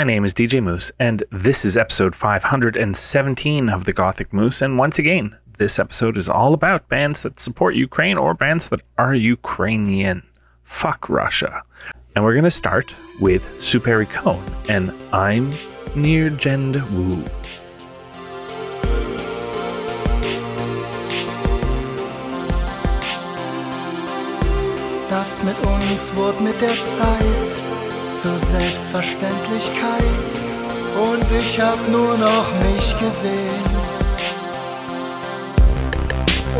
My name is DJ Moose, and this is episode 517 of the Gothic Moose. And once again, this episode is all about bands that support Ukraine or bands that are Ukrainian. Fuck Russia. And we're going to start with Superikone and I'm Near Gender Woo. Das mit uns wurde mit der Zeit zur Selbstverständlichkeit und ich hab nur noch mich gesehen.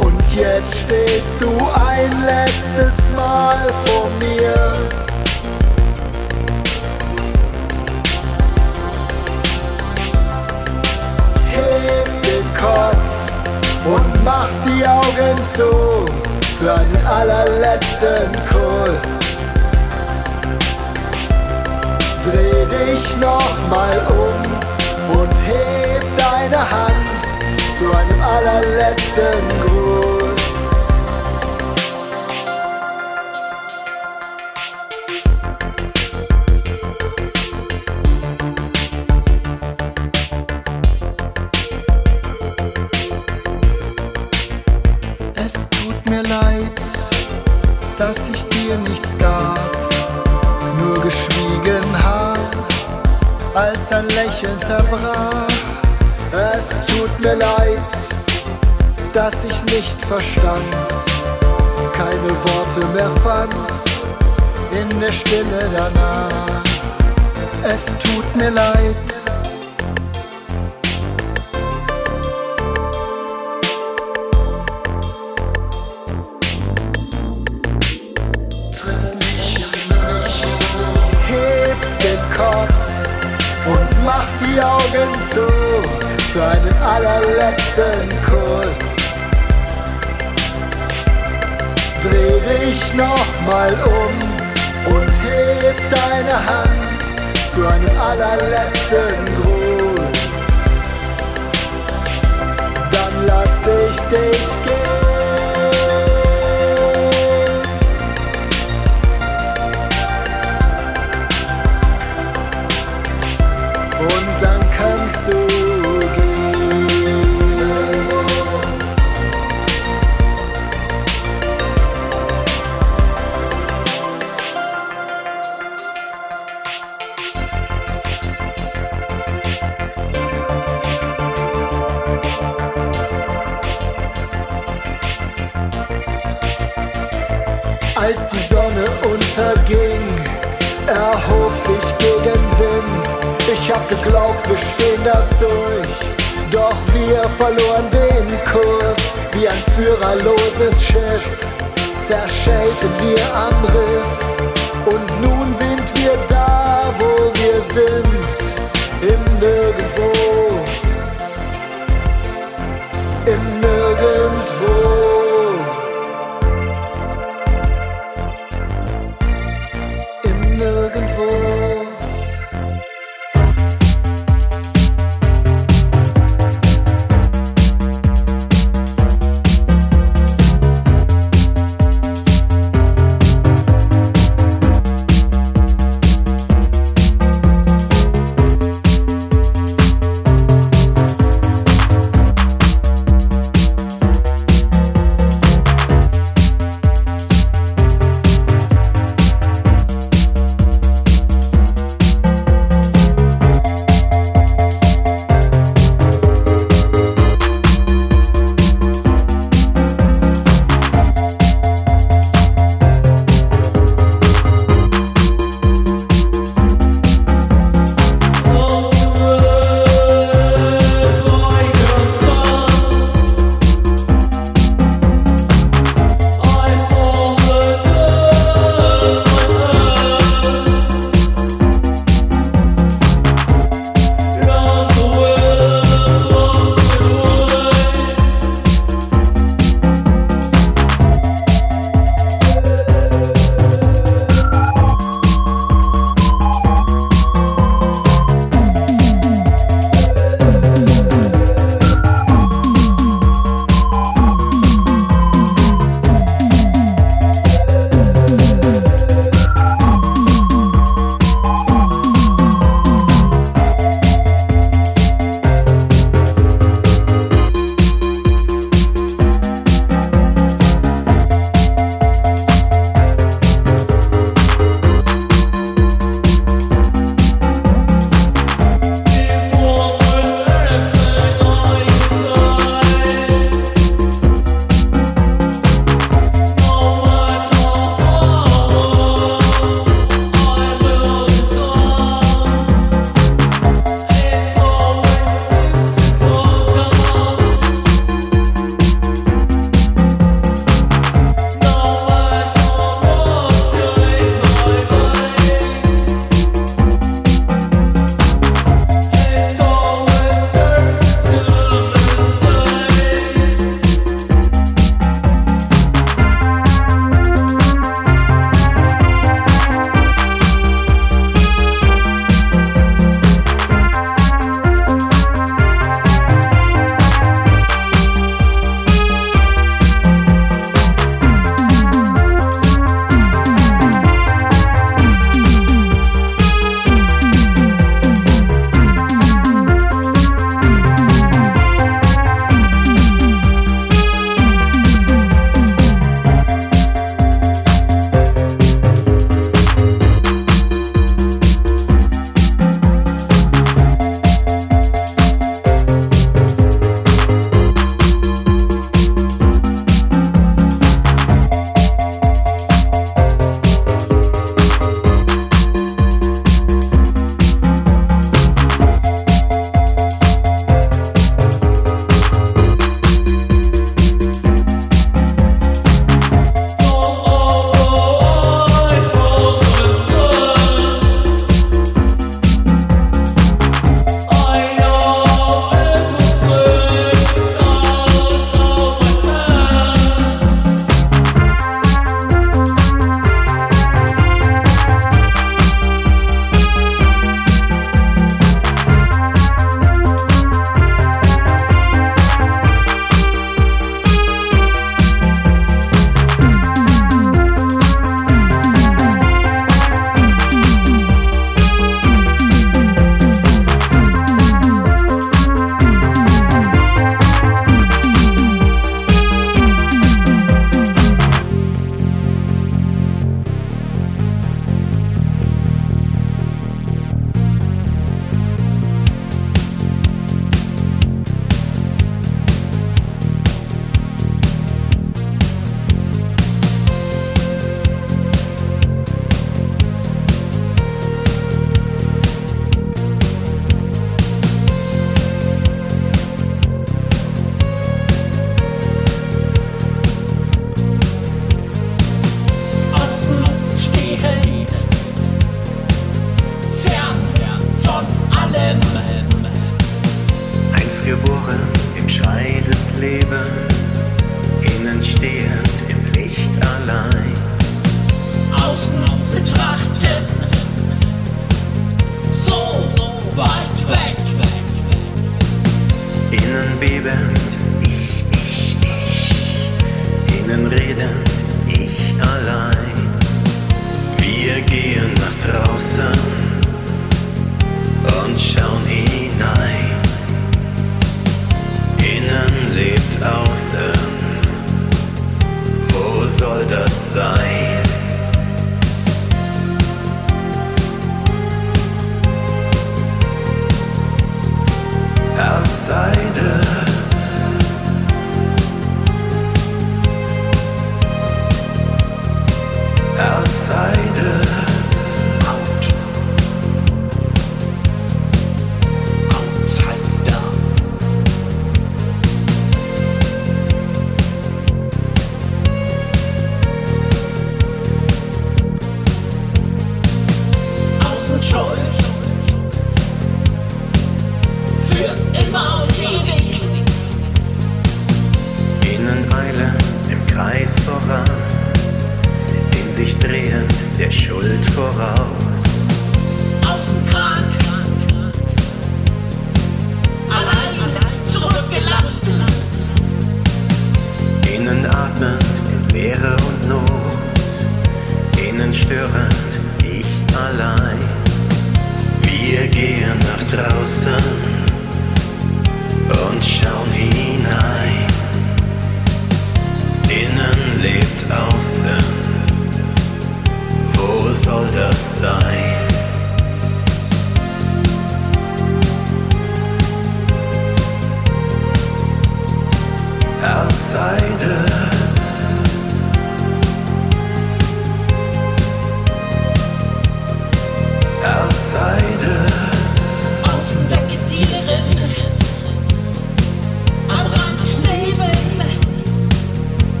Und jetzt stehst du ein letztes Mal vor mir. Heb den Kopf und mach die Augen zu für einen allerletzten Kuss. Dreh dich nochmal um und heb deine Hand zu einem allerletzten Gruß. Dein Lächeln zerbrach. Es tut mir leid, dass ich nicht verstand, keine Worte mehr fand in der Stille danach. Es tut mir leid. Die Augen zu für einen allerletzten Kuss. Dreh dich nochmal um und heb deine Hand zu einem allerletzten Gruß. Dann lass ich dich gehen. Geglaubt, wir stehen das durch. Doch wir verloren den Kurs wie ein führerloses Schiff. Zerschellten wir am Riff und nun sind wir da, wo wir sind. Im Nirgendwo. Im Nirgendwo.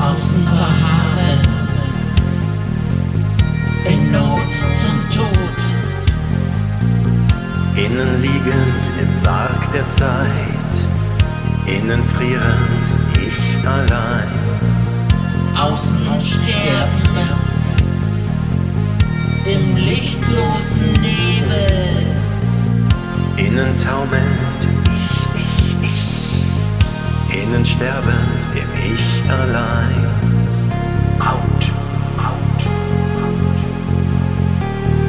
Außen verharren. In Not zum Tod. Innen liegend im Sarg der Zeit. Innen frierend, ich allein. Außen sterben. Im lichtlosen Nebel. Innen taumelnd, ich, ich, ich. Innen sterbend, im Ich allein. Out, out, out.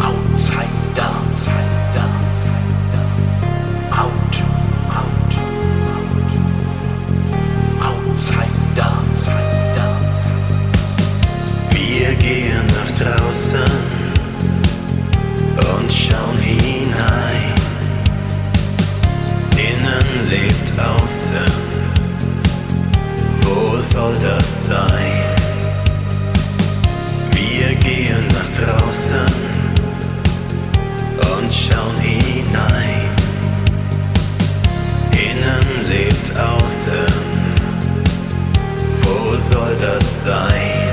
Outsider, outsider, out, out, outsider, outsider. Wir gehen nach draußen und schauen hinein. Innen lebt außen. Soll das sein? Wir gehen nach draußen und schauen hinein. Innen lebt außen. Wo soll das sein?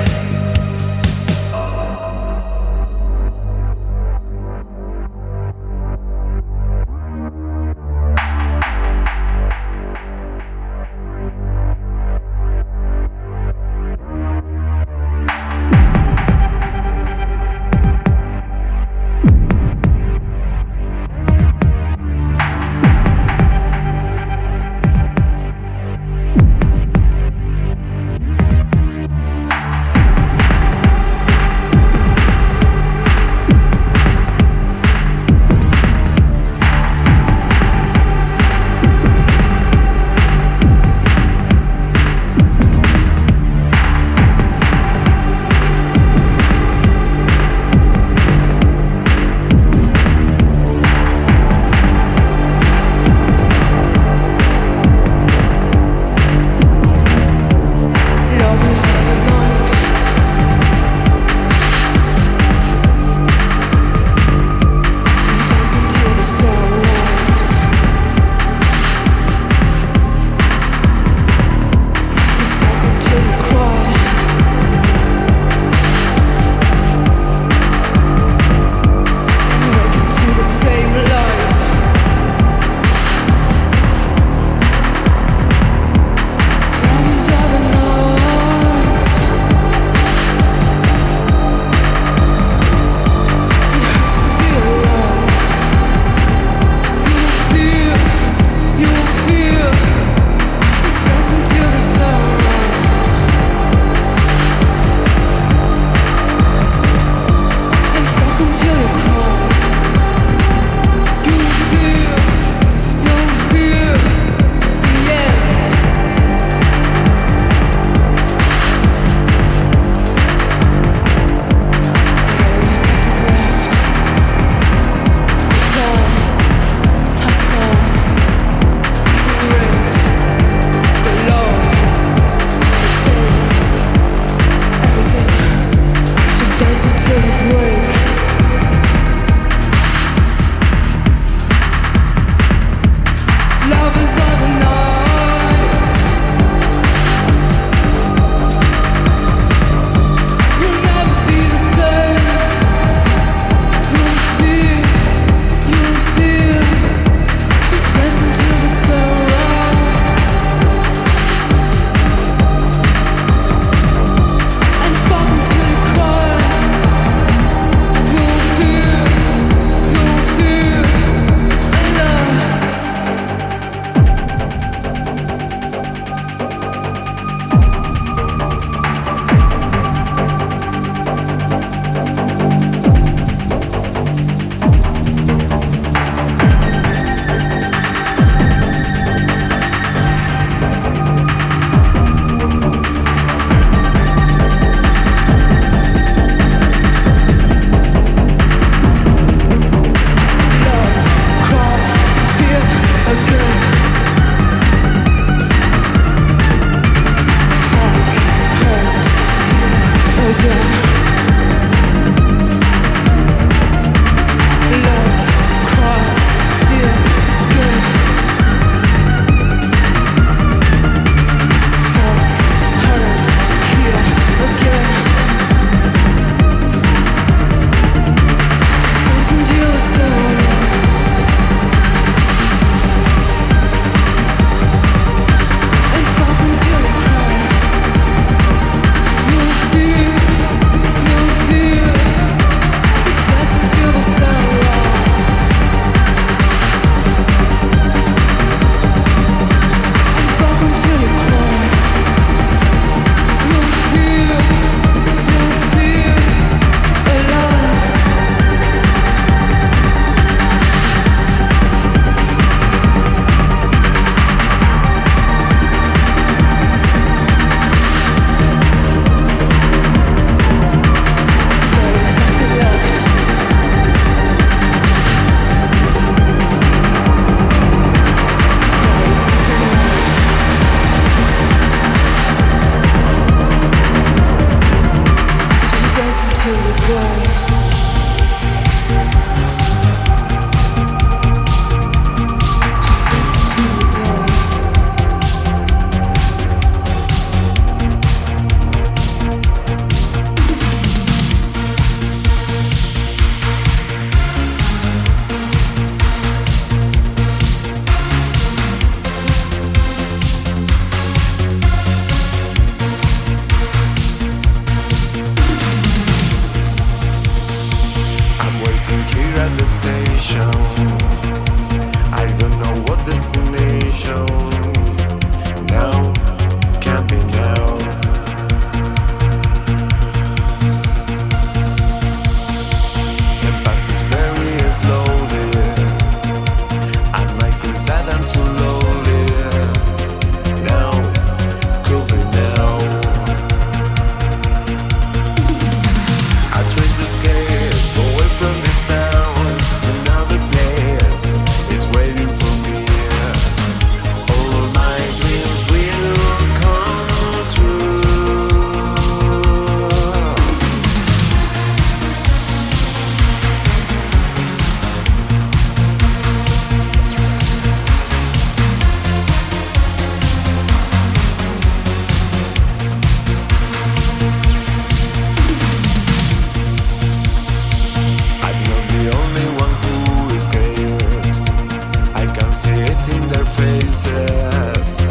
Their faces.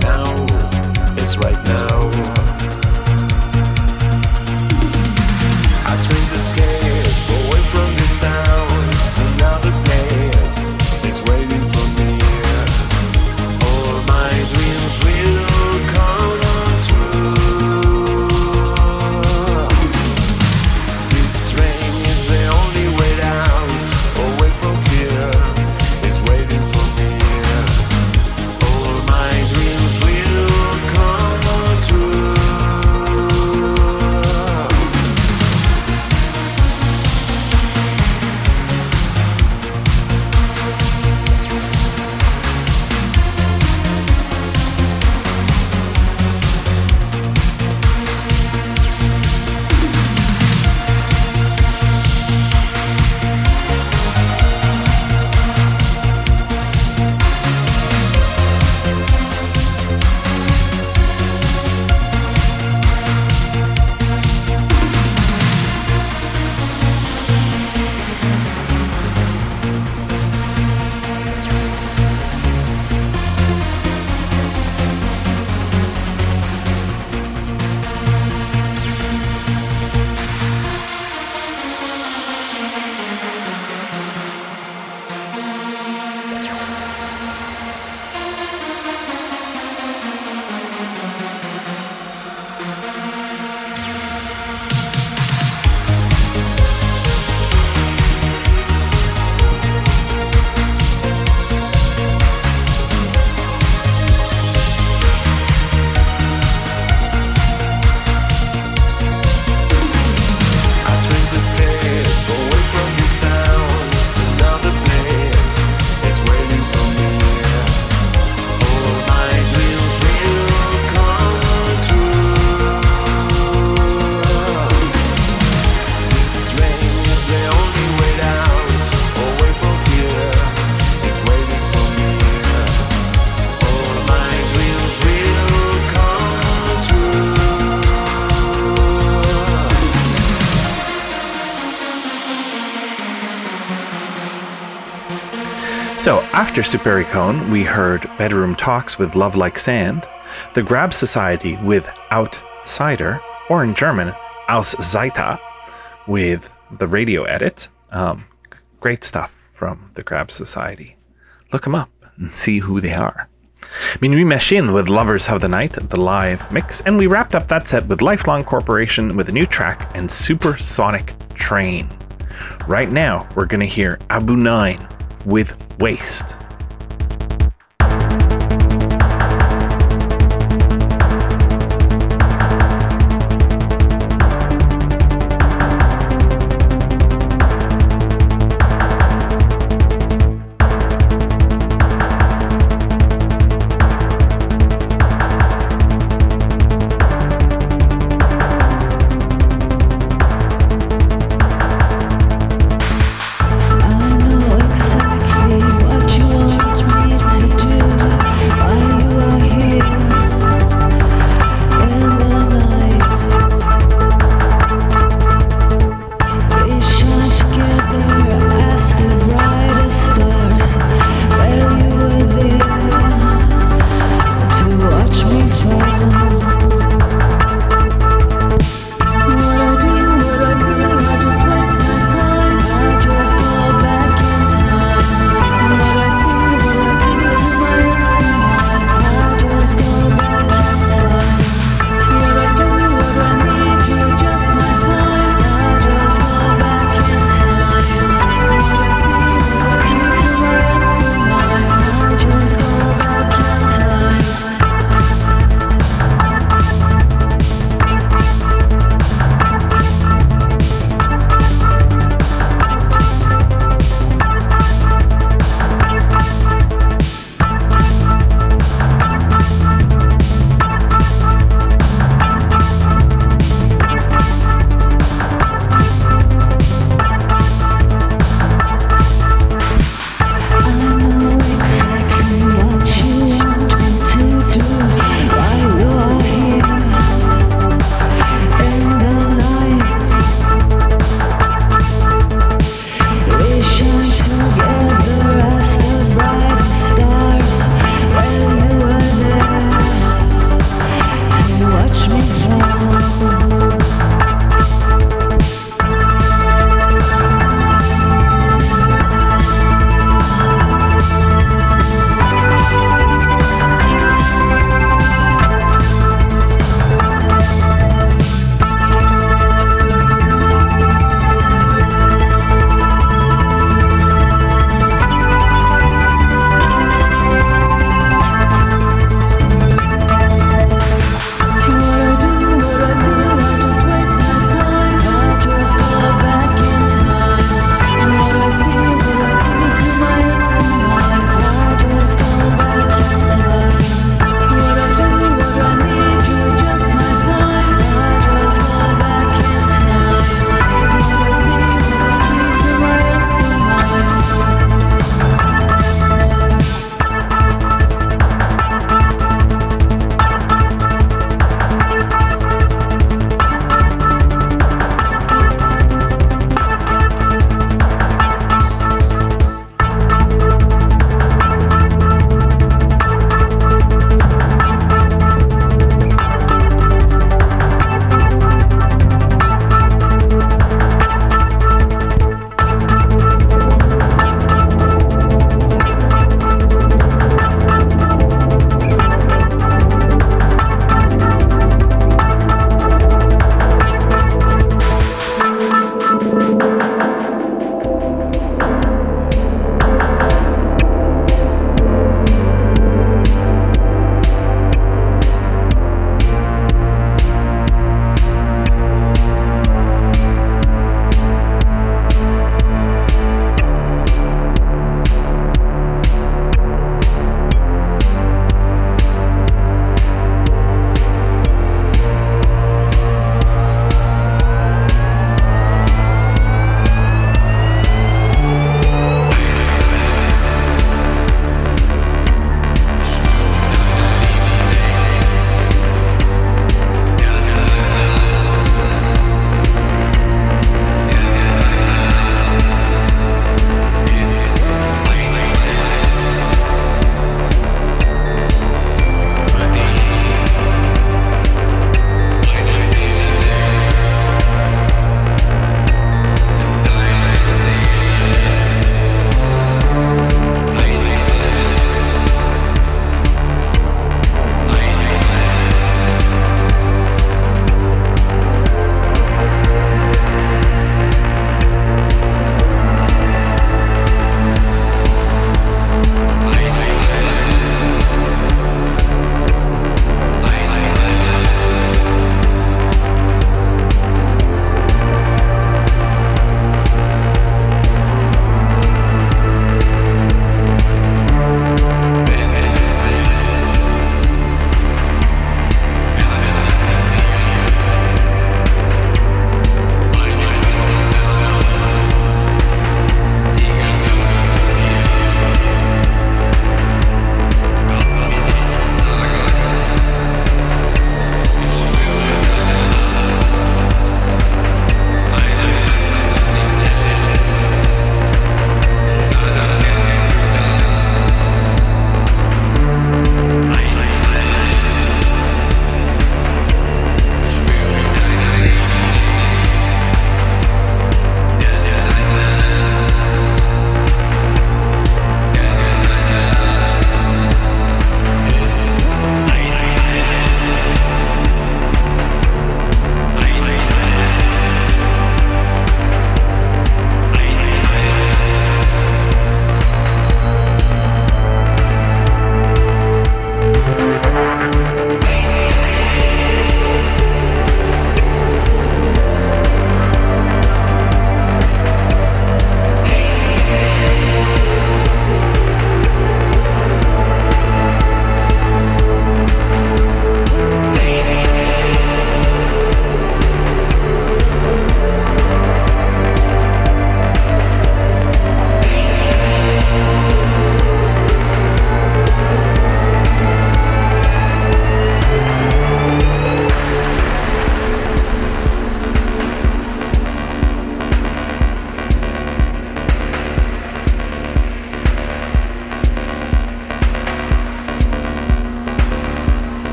Now, it's right now. I try to escape after Superikone, we heard Bedroom Talks with Love Like Sand, The Grab Society with Outsider, or in German, Aus Außenseiter, with the radio edit. Um, great stuff from The Grab Society. Look them up and see who they are. Minuit Machine with Lovers Have the Night, the live mix, and we wrapped up that set with Lifelong Corporation with a new track and Supersonic Train. Right now, we're going to hear ABU NEIN with Waste.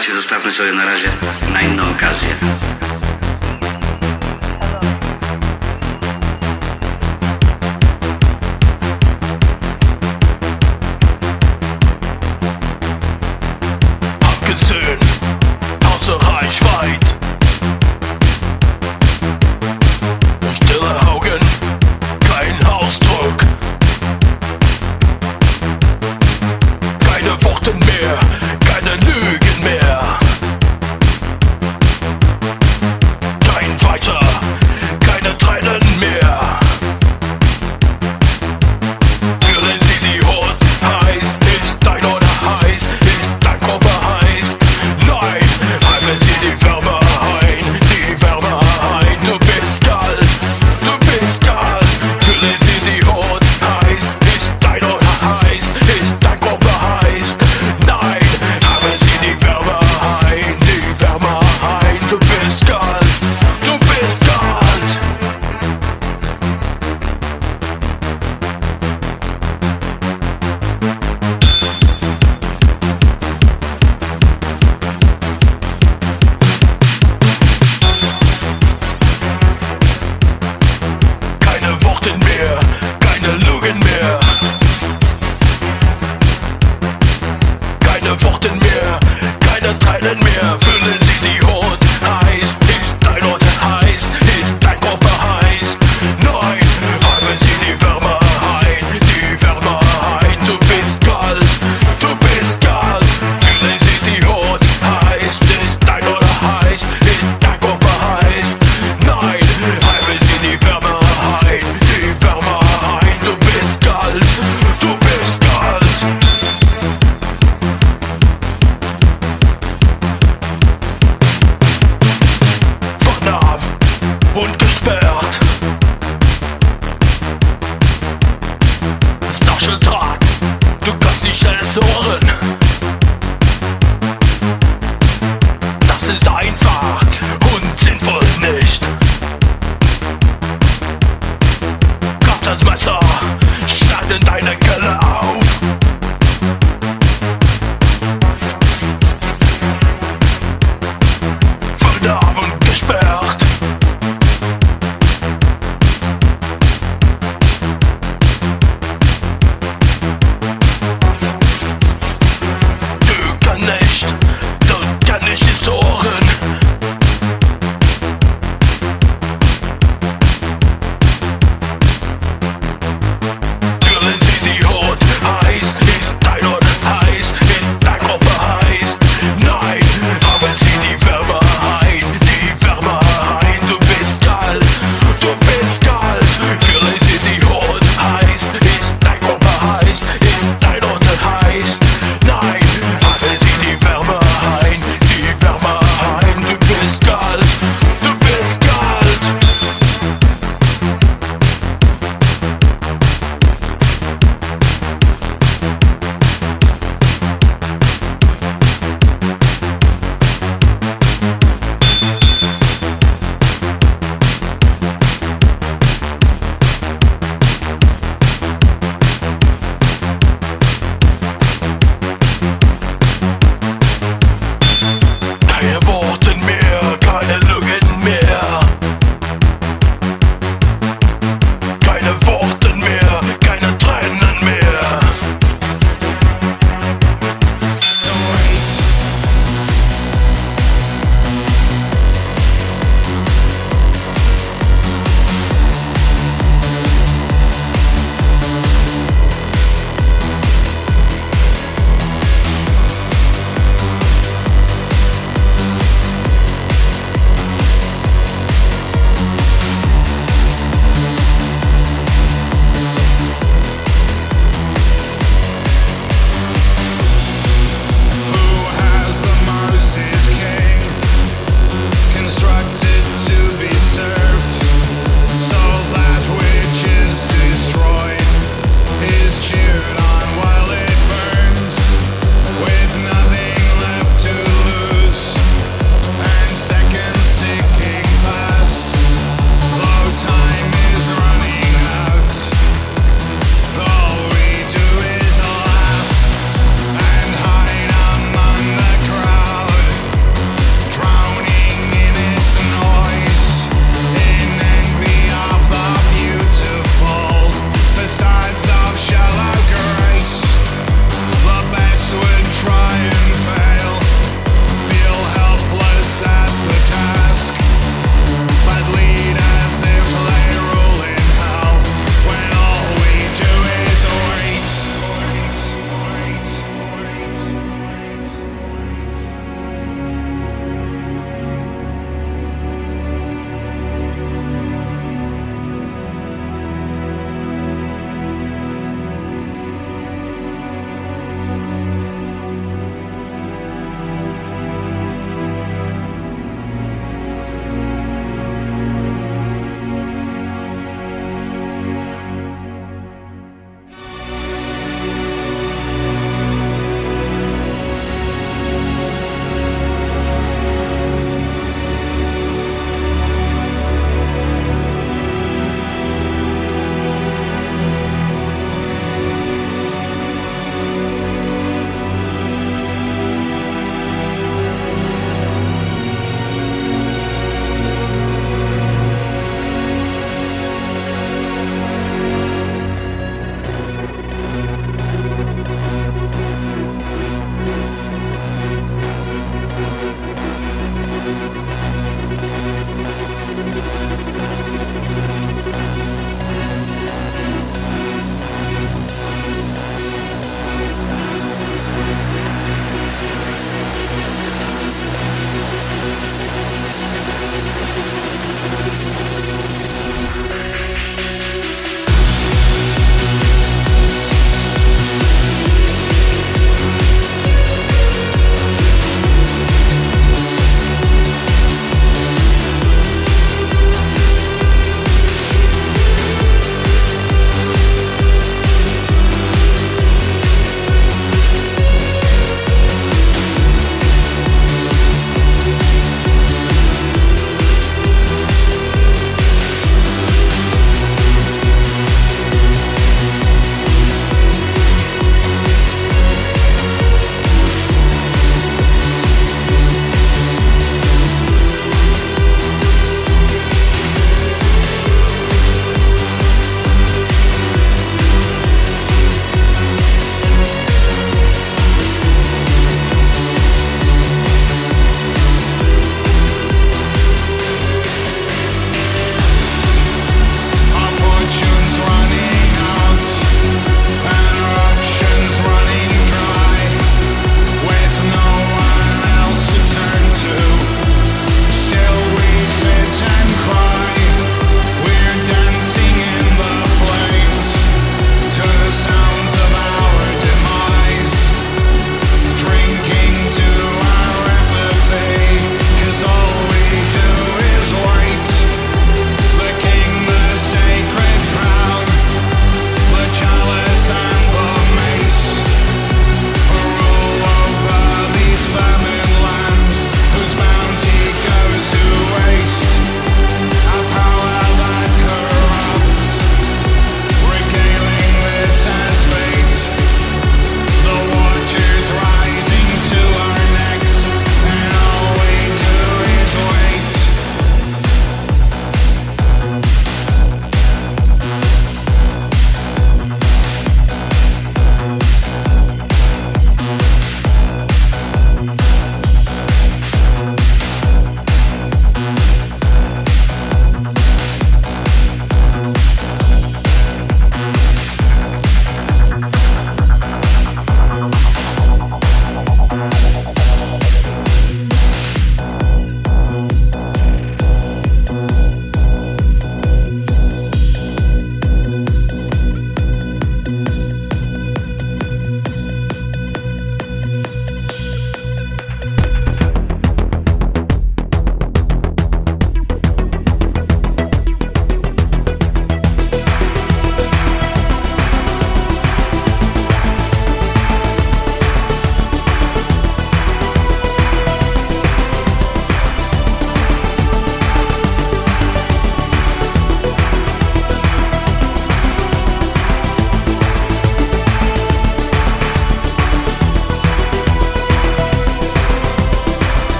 Demokracji zostawmy sobie na razie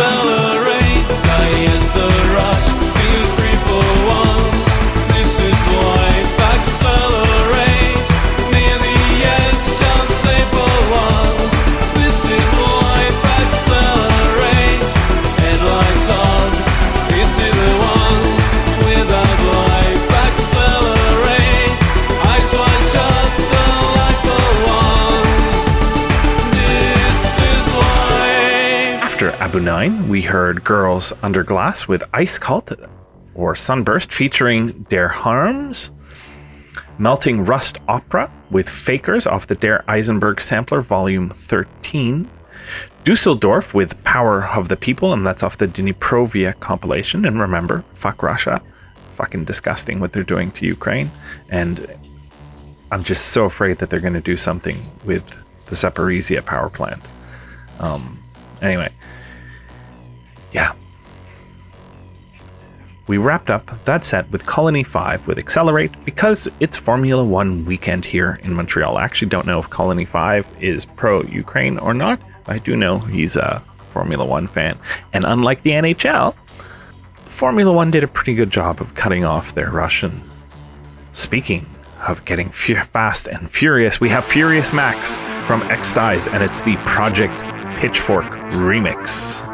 Accelerate, Nine, we heard Girls Under Glass with Eiskalt or Sunburst featuring Der Harms. Melting Rust Opera with Fakers off the Der Eisenberg Sampler Volume 13. Dusseldorf with Power of the People, and that's off the Dniprovia compilation. And remember, fuck Russia. Fucking disgusting what they're doing to Ukraine. And I'm just so afraid that they're going to do something with the Zaporizhia power plant. Um, anyway, yeah. We wrapped up that set with Colony 5 with Accelerate because it's Formula One weekend here in Montreal. I actually don't know if Colony 5 is pro Ukraine or not. I do know he's a Formula One fan. And unlike the NHL, Formula One did a pretty good job of cutting off their Russian. Speaking of getting fu- fast and furious, we have Furious Max from Extize, and it's the Project Pitchfork remix.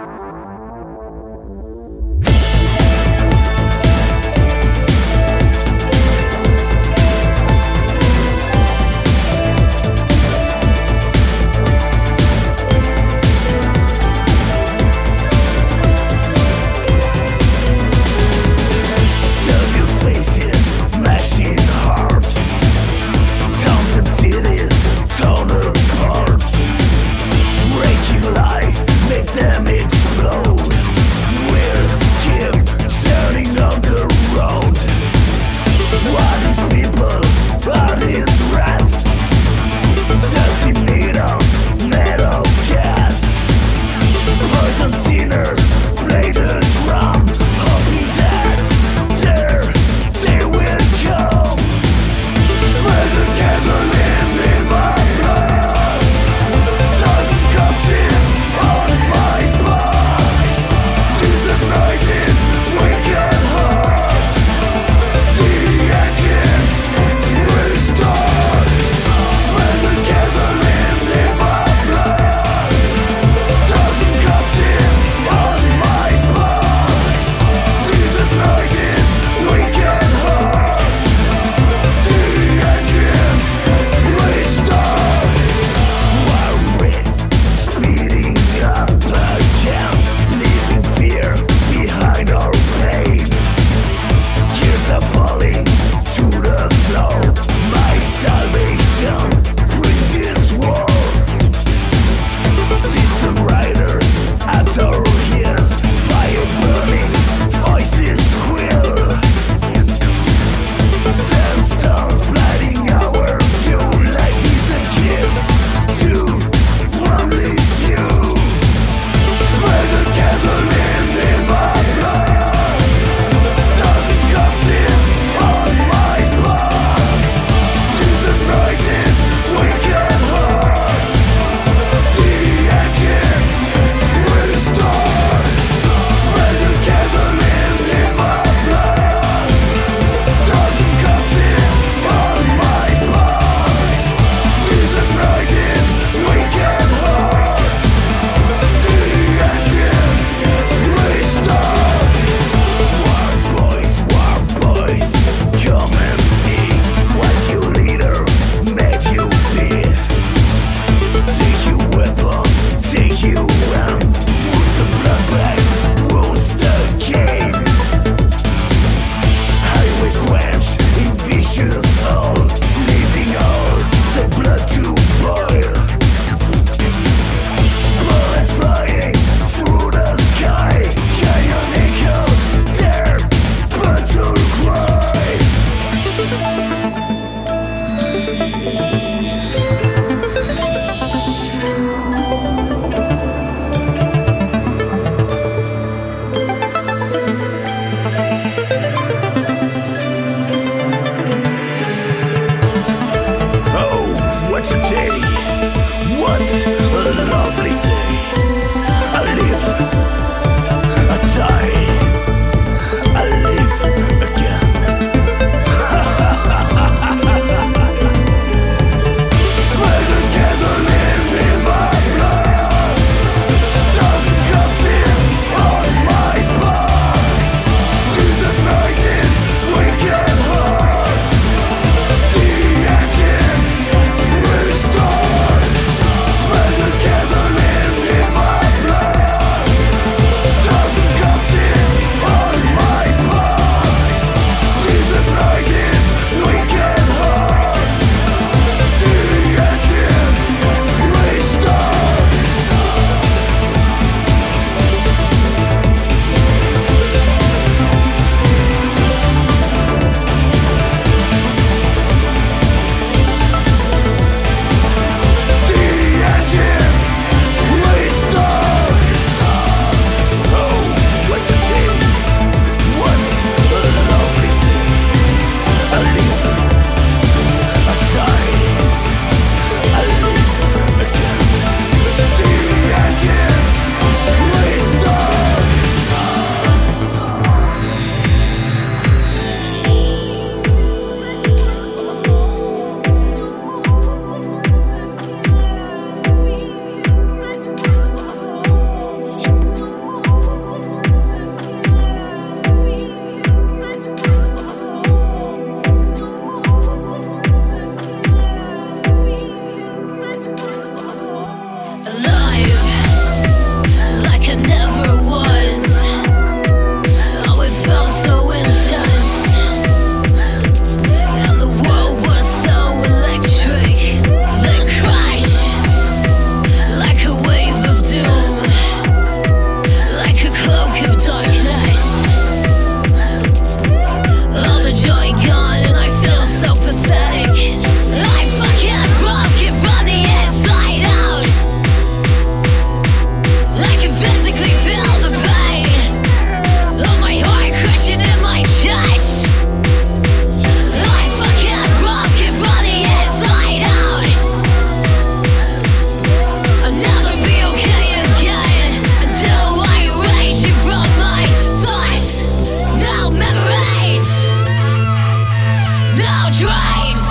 dreams,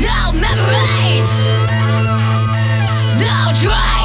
no memories, no dreams.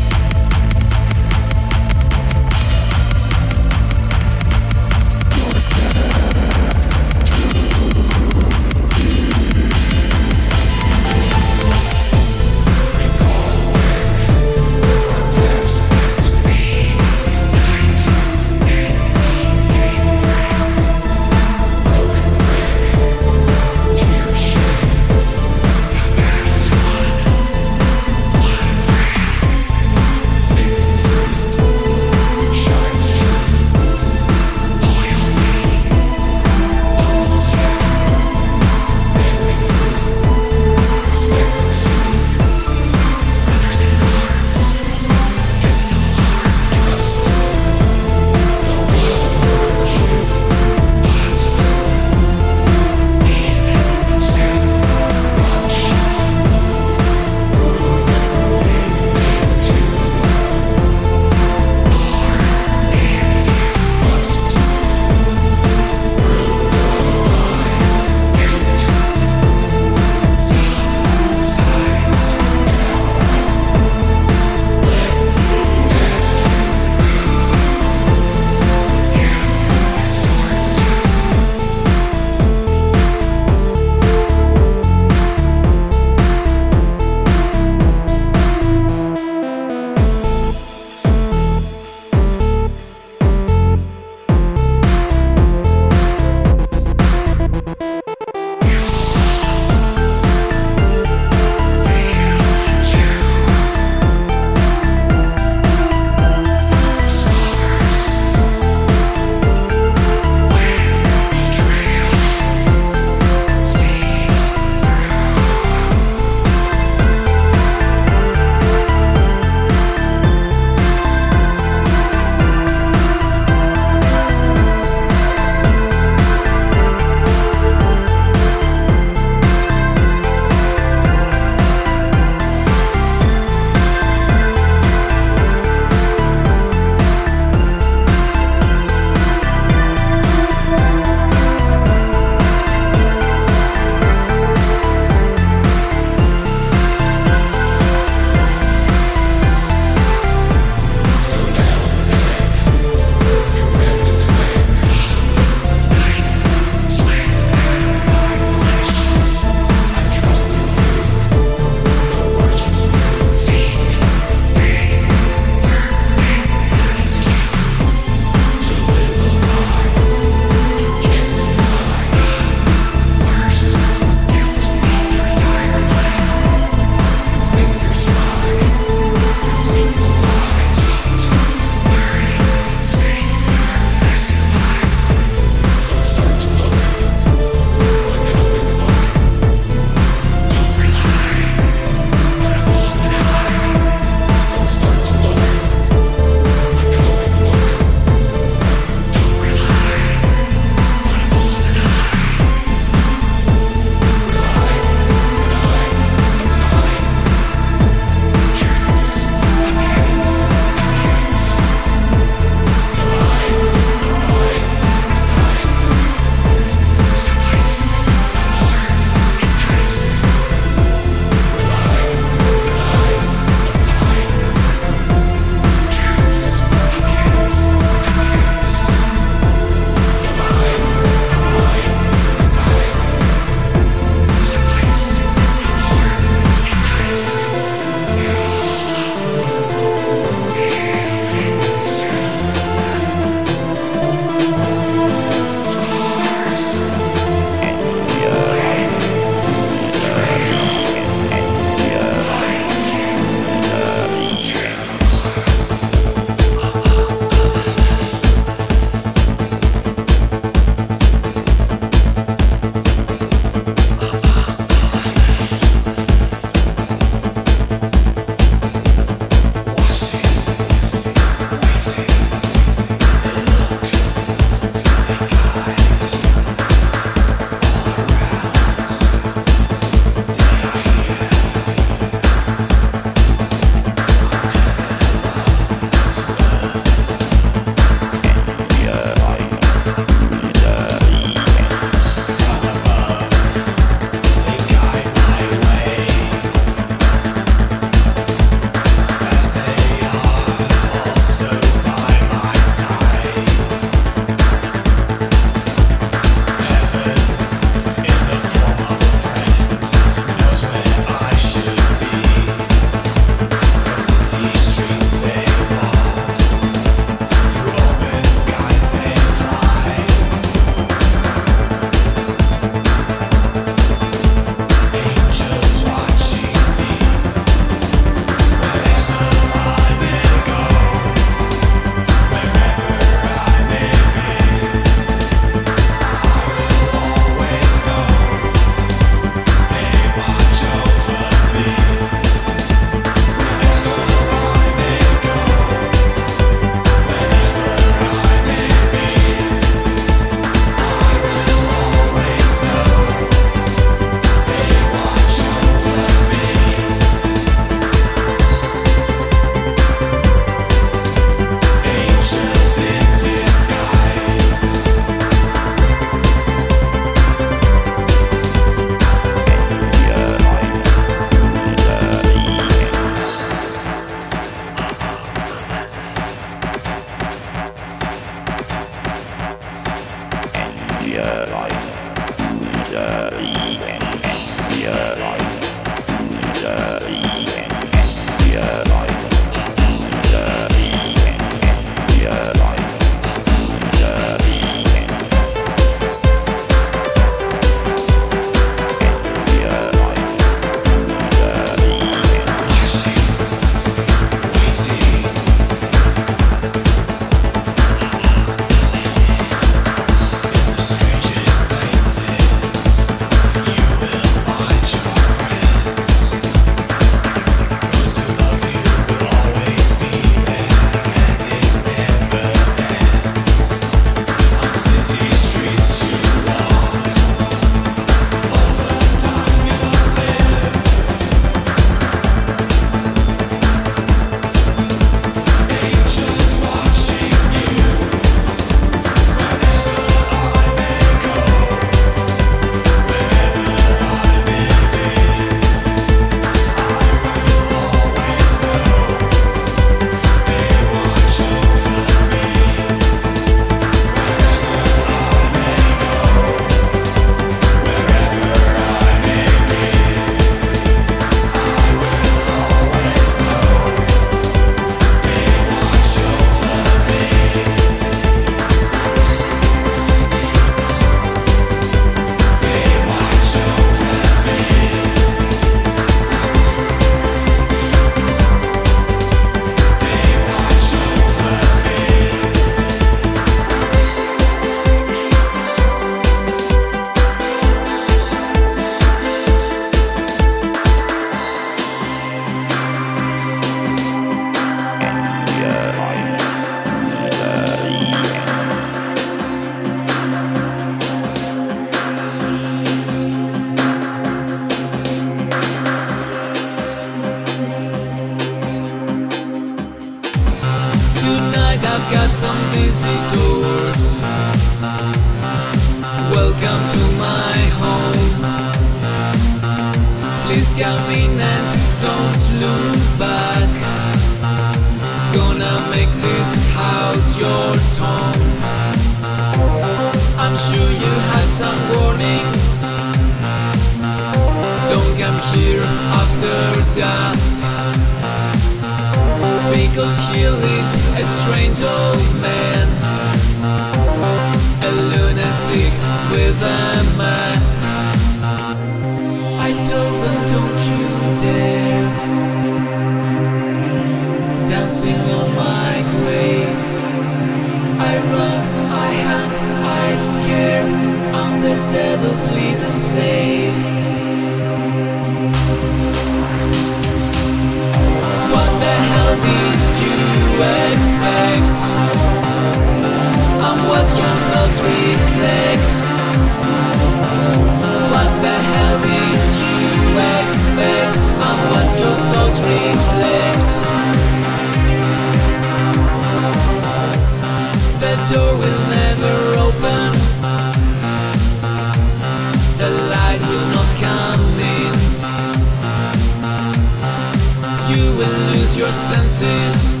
lose your senses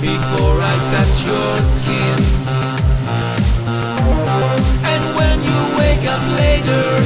before I touch your skin. And when you wake up later.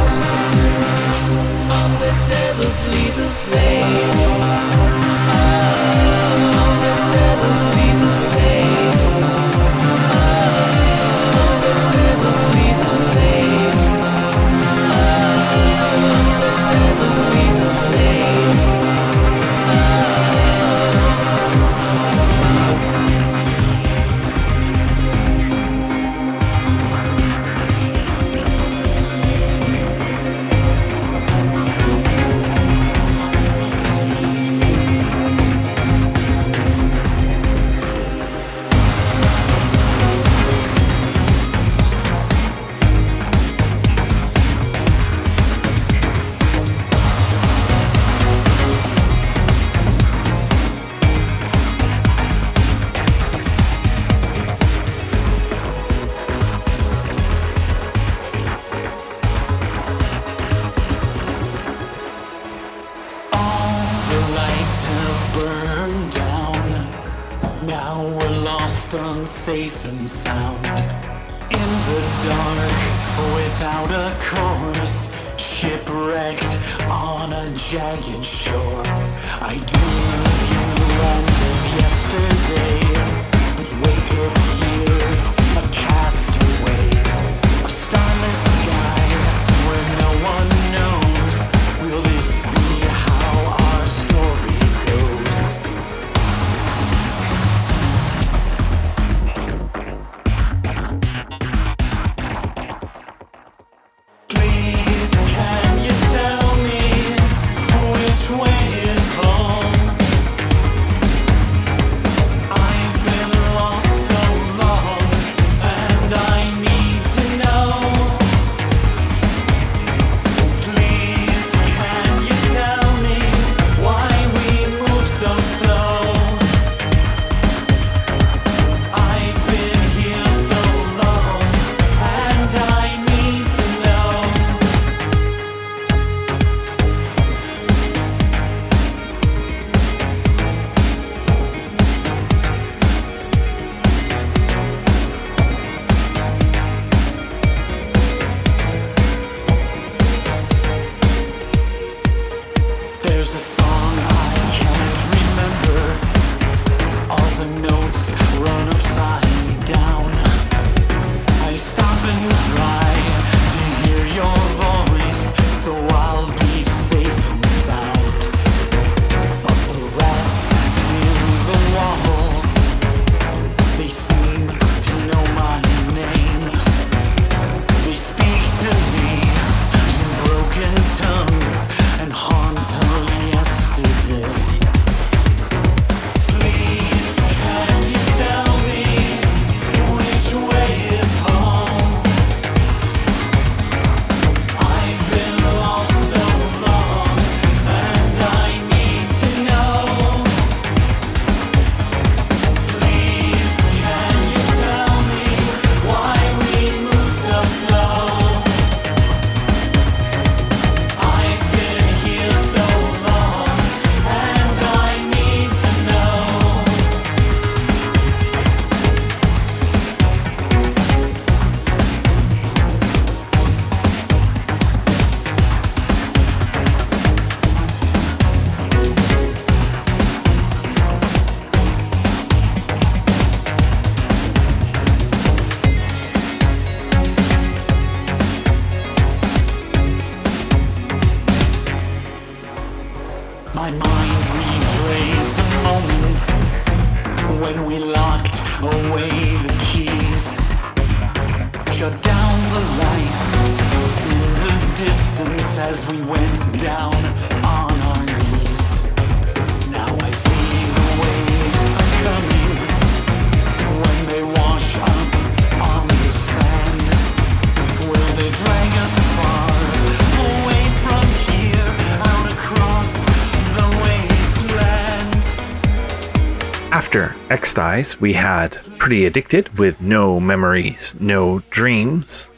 so I Dies, we had Pretty Addicted with No Memories, No Dreams.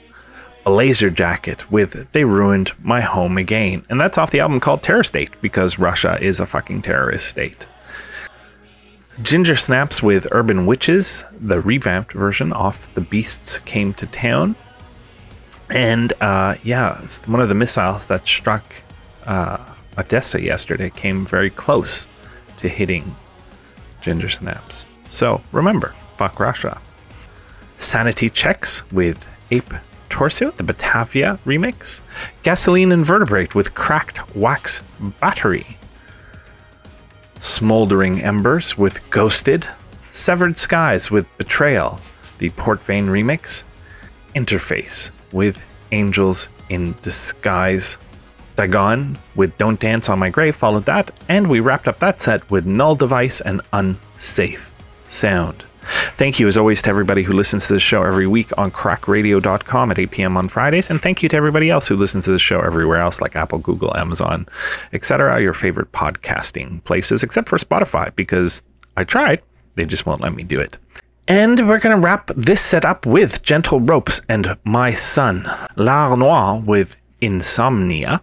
BlazerJacket with They Ruined My Home Again. And that's off the album called Terrorstate because Russia is a fucking terrorist state. Ginger Snaps with Urban Witches, the revamped version off The Beasts Came to Town. And uh, yeah, one of the missiles that struck uh, Odessa yesterday came very close to hitting Ginger Snaps. So remember, fuck Russia. Sanity Checks with Ape Torso, the Batavia remix. Gasoline Invertebrate with Cracked Wax Battery. Smoldering Embers with Ghosted. Severed Skies with Betrayal, the Port Vane remix. Interface with Angels in Disguise. Dagon with Don't Dance on My Grave followed that, and we wrapped up that set with Null Device and Unsafe Sound. Thank you, as always, to everybody who listens to the show every week on crackradio.com at 8 p.m. on Fridays. And thank you to everybody else who listens to the show everywhere else, like Apple, Google, Amazon, etc., your favorite podcasting places, except for Spotify, because I tried. They just won't let me do it. And we're going to wrap this set up with Gentle Ropes and My Son, La Noir with Insomnia.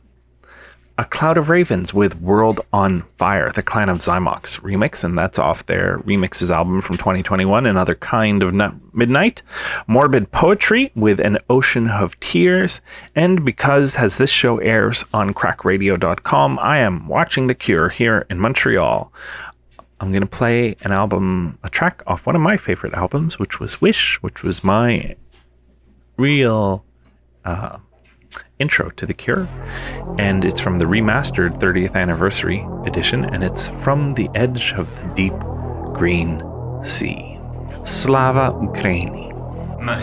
A Cloud of Ravens with World on Fire, the Clan of Xymox remix, and that's off their remixes album from 2021, Another Kind of Midnight. Morbid Poetry with An Ocean of Tears. And because as this show airs on crackradio.com, I am watching The Cure here in Montreal. I'm going to play an album, a track off one of my favorite albums, which was Wish, which was my real uh, intro to The Cure. And it's from the remastered 30th anniversary edition, and it's From the Edge of the Deep Green Sea. Slava Ukraini. My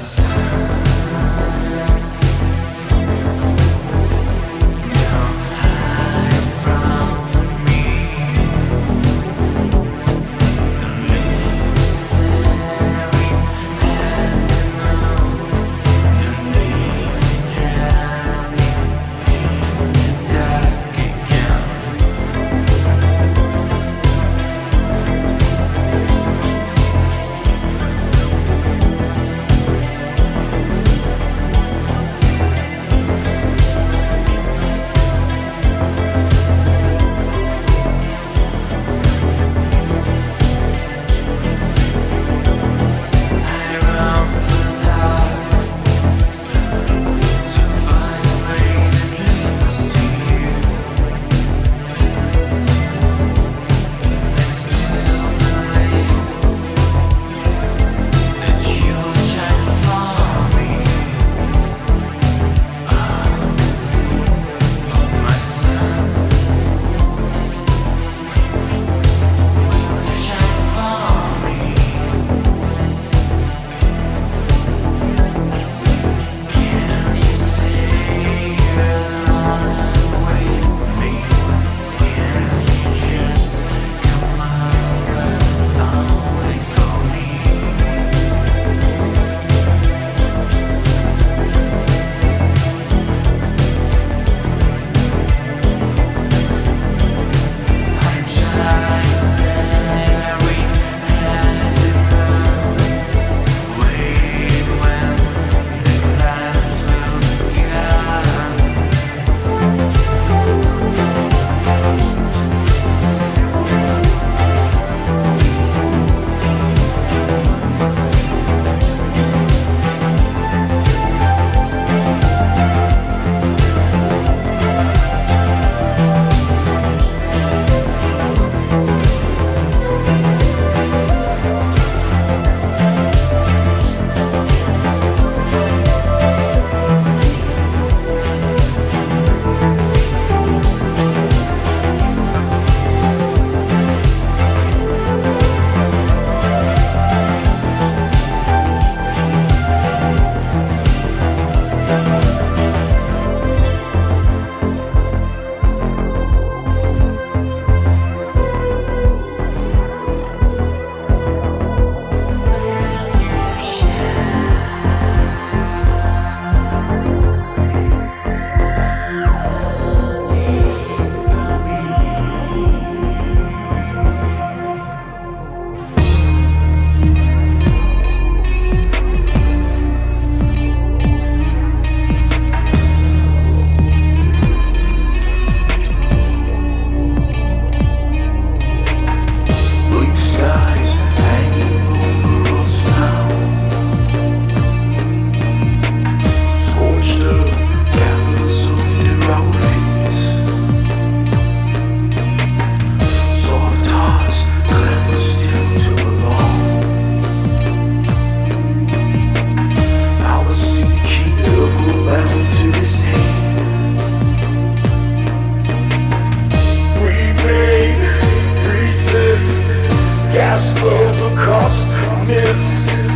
mist.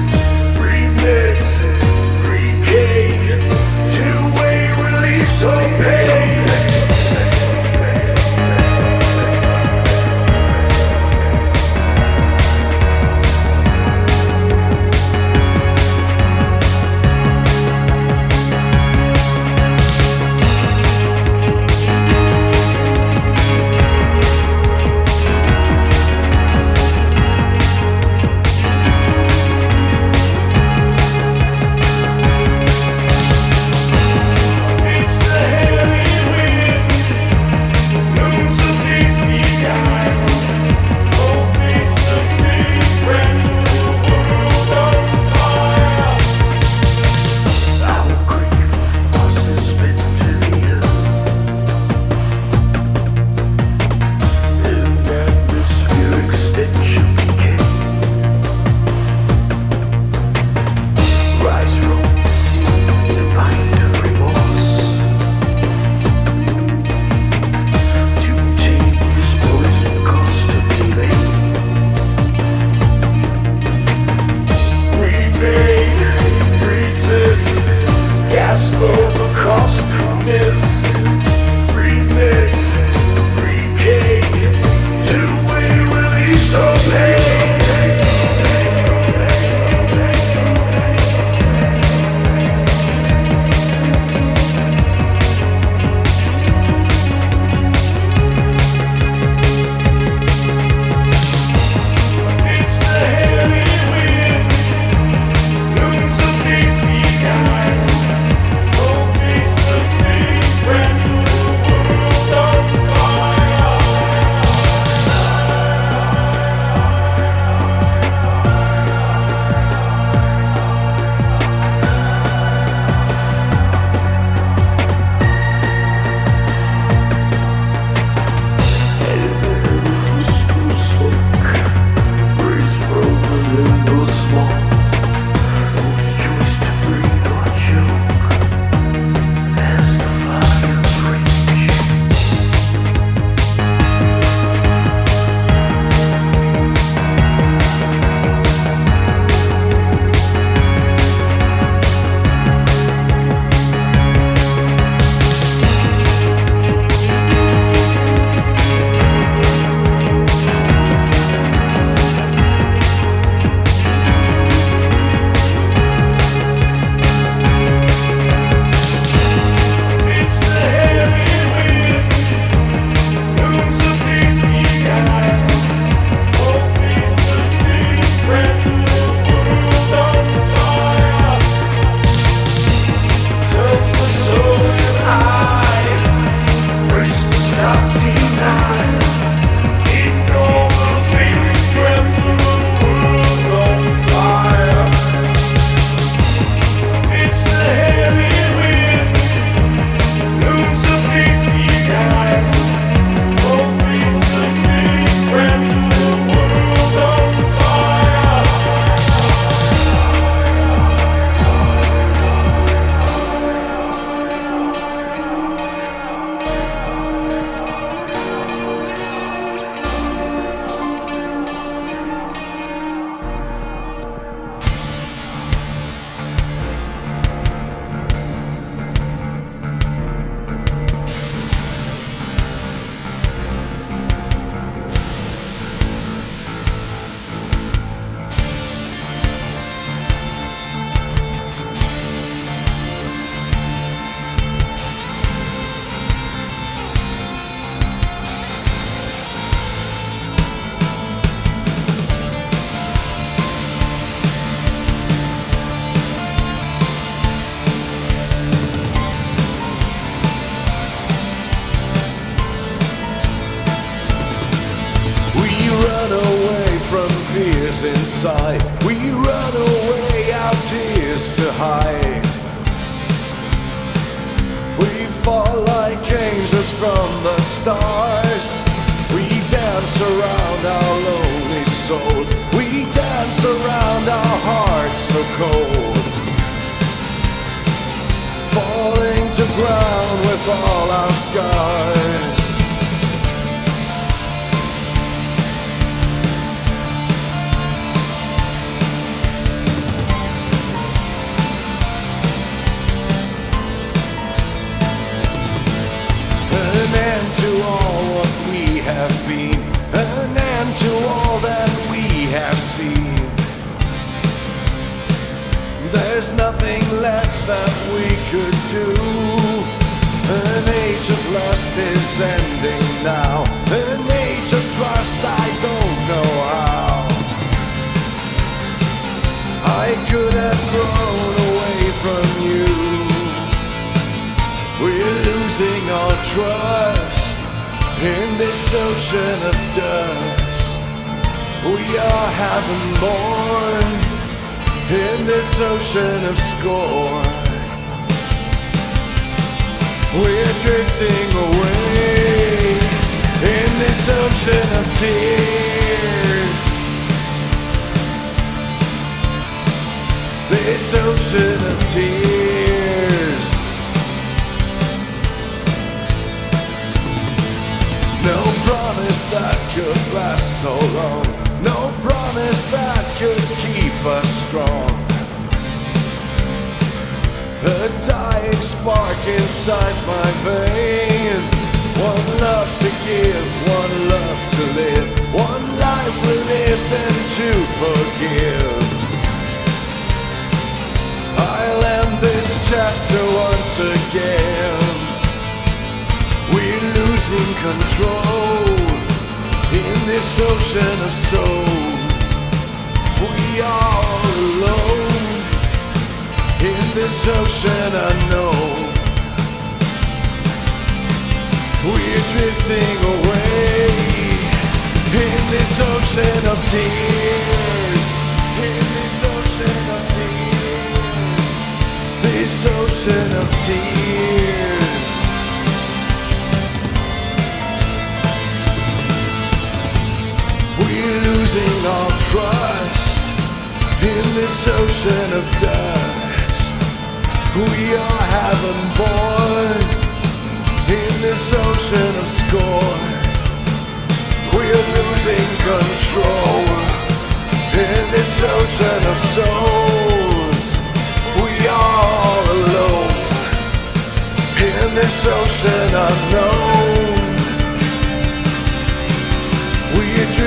Fears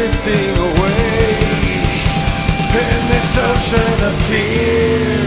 drifting away in this ocean of tears.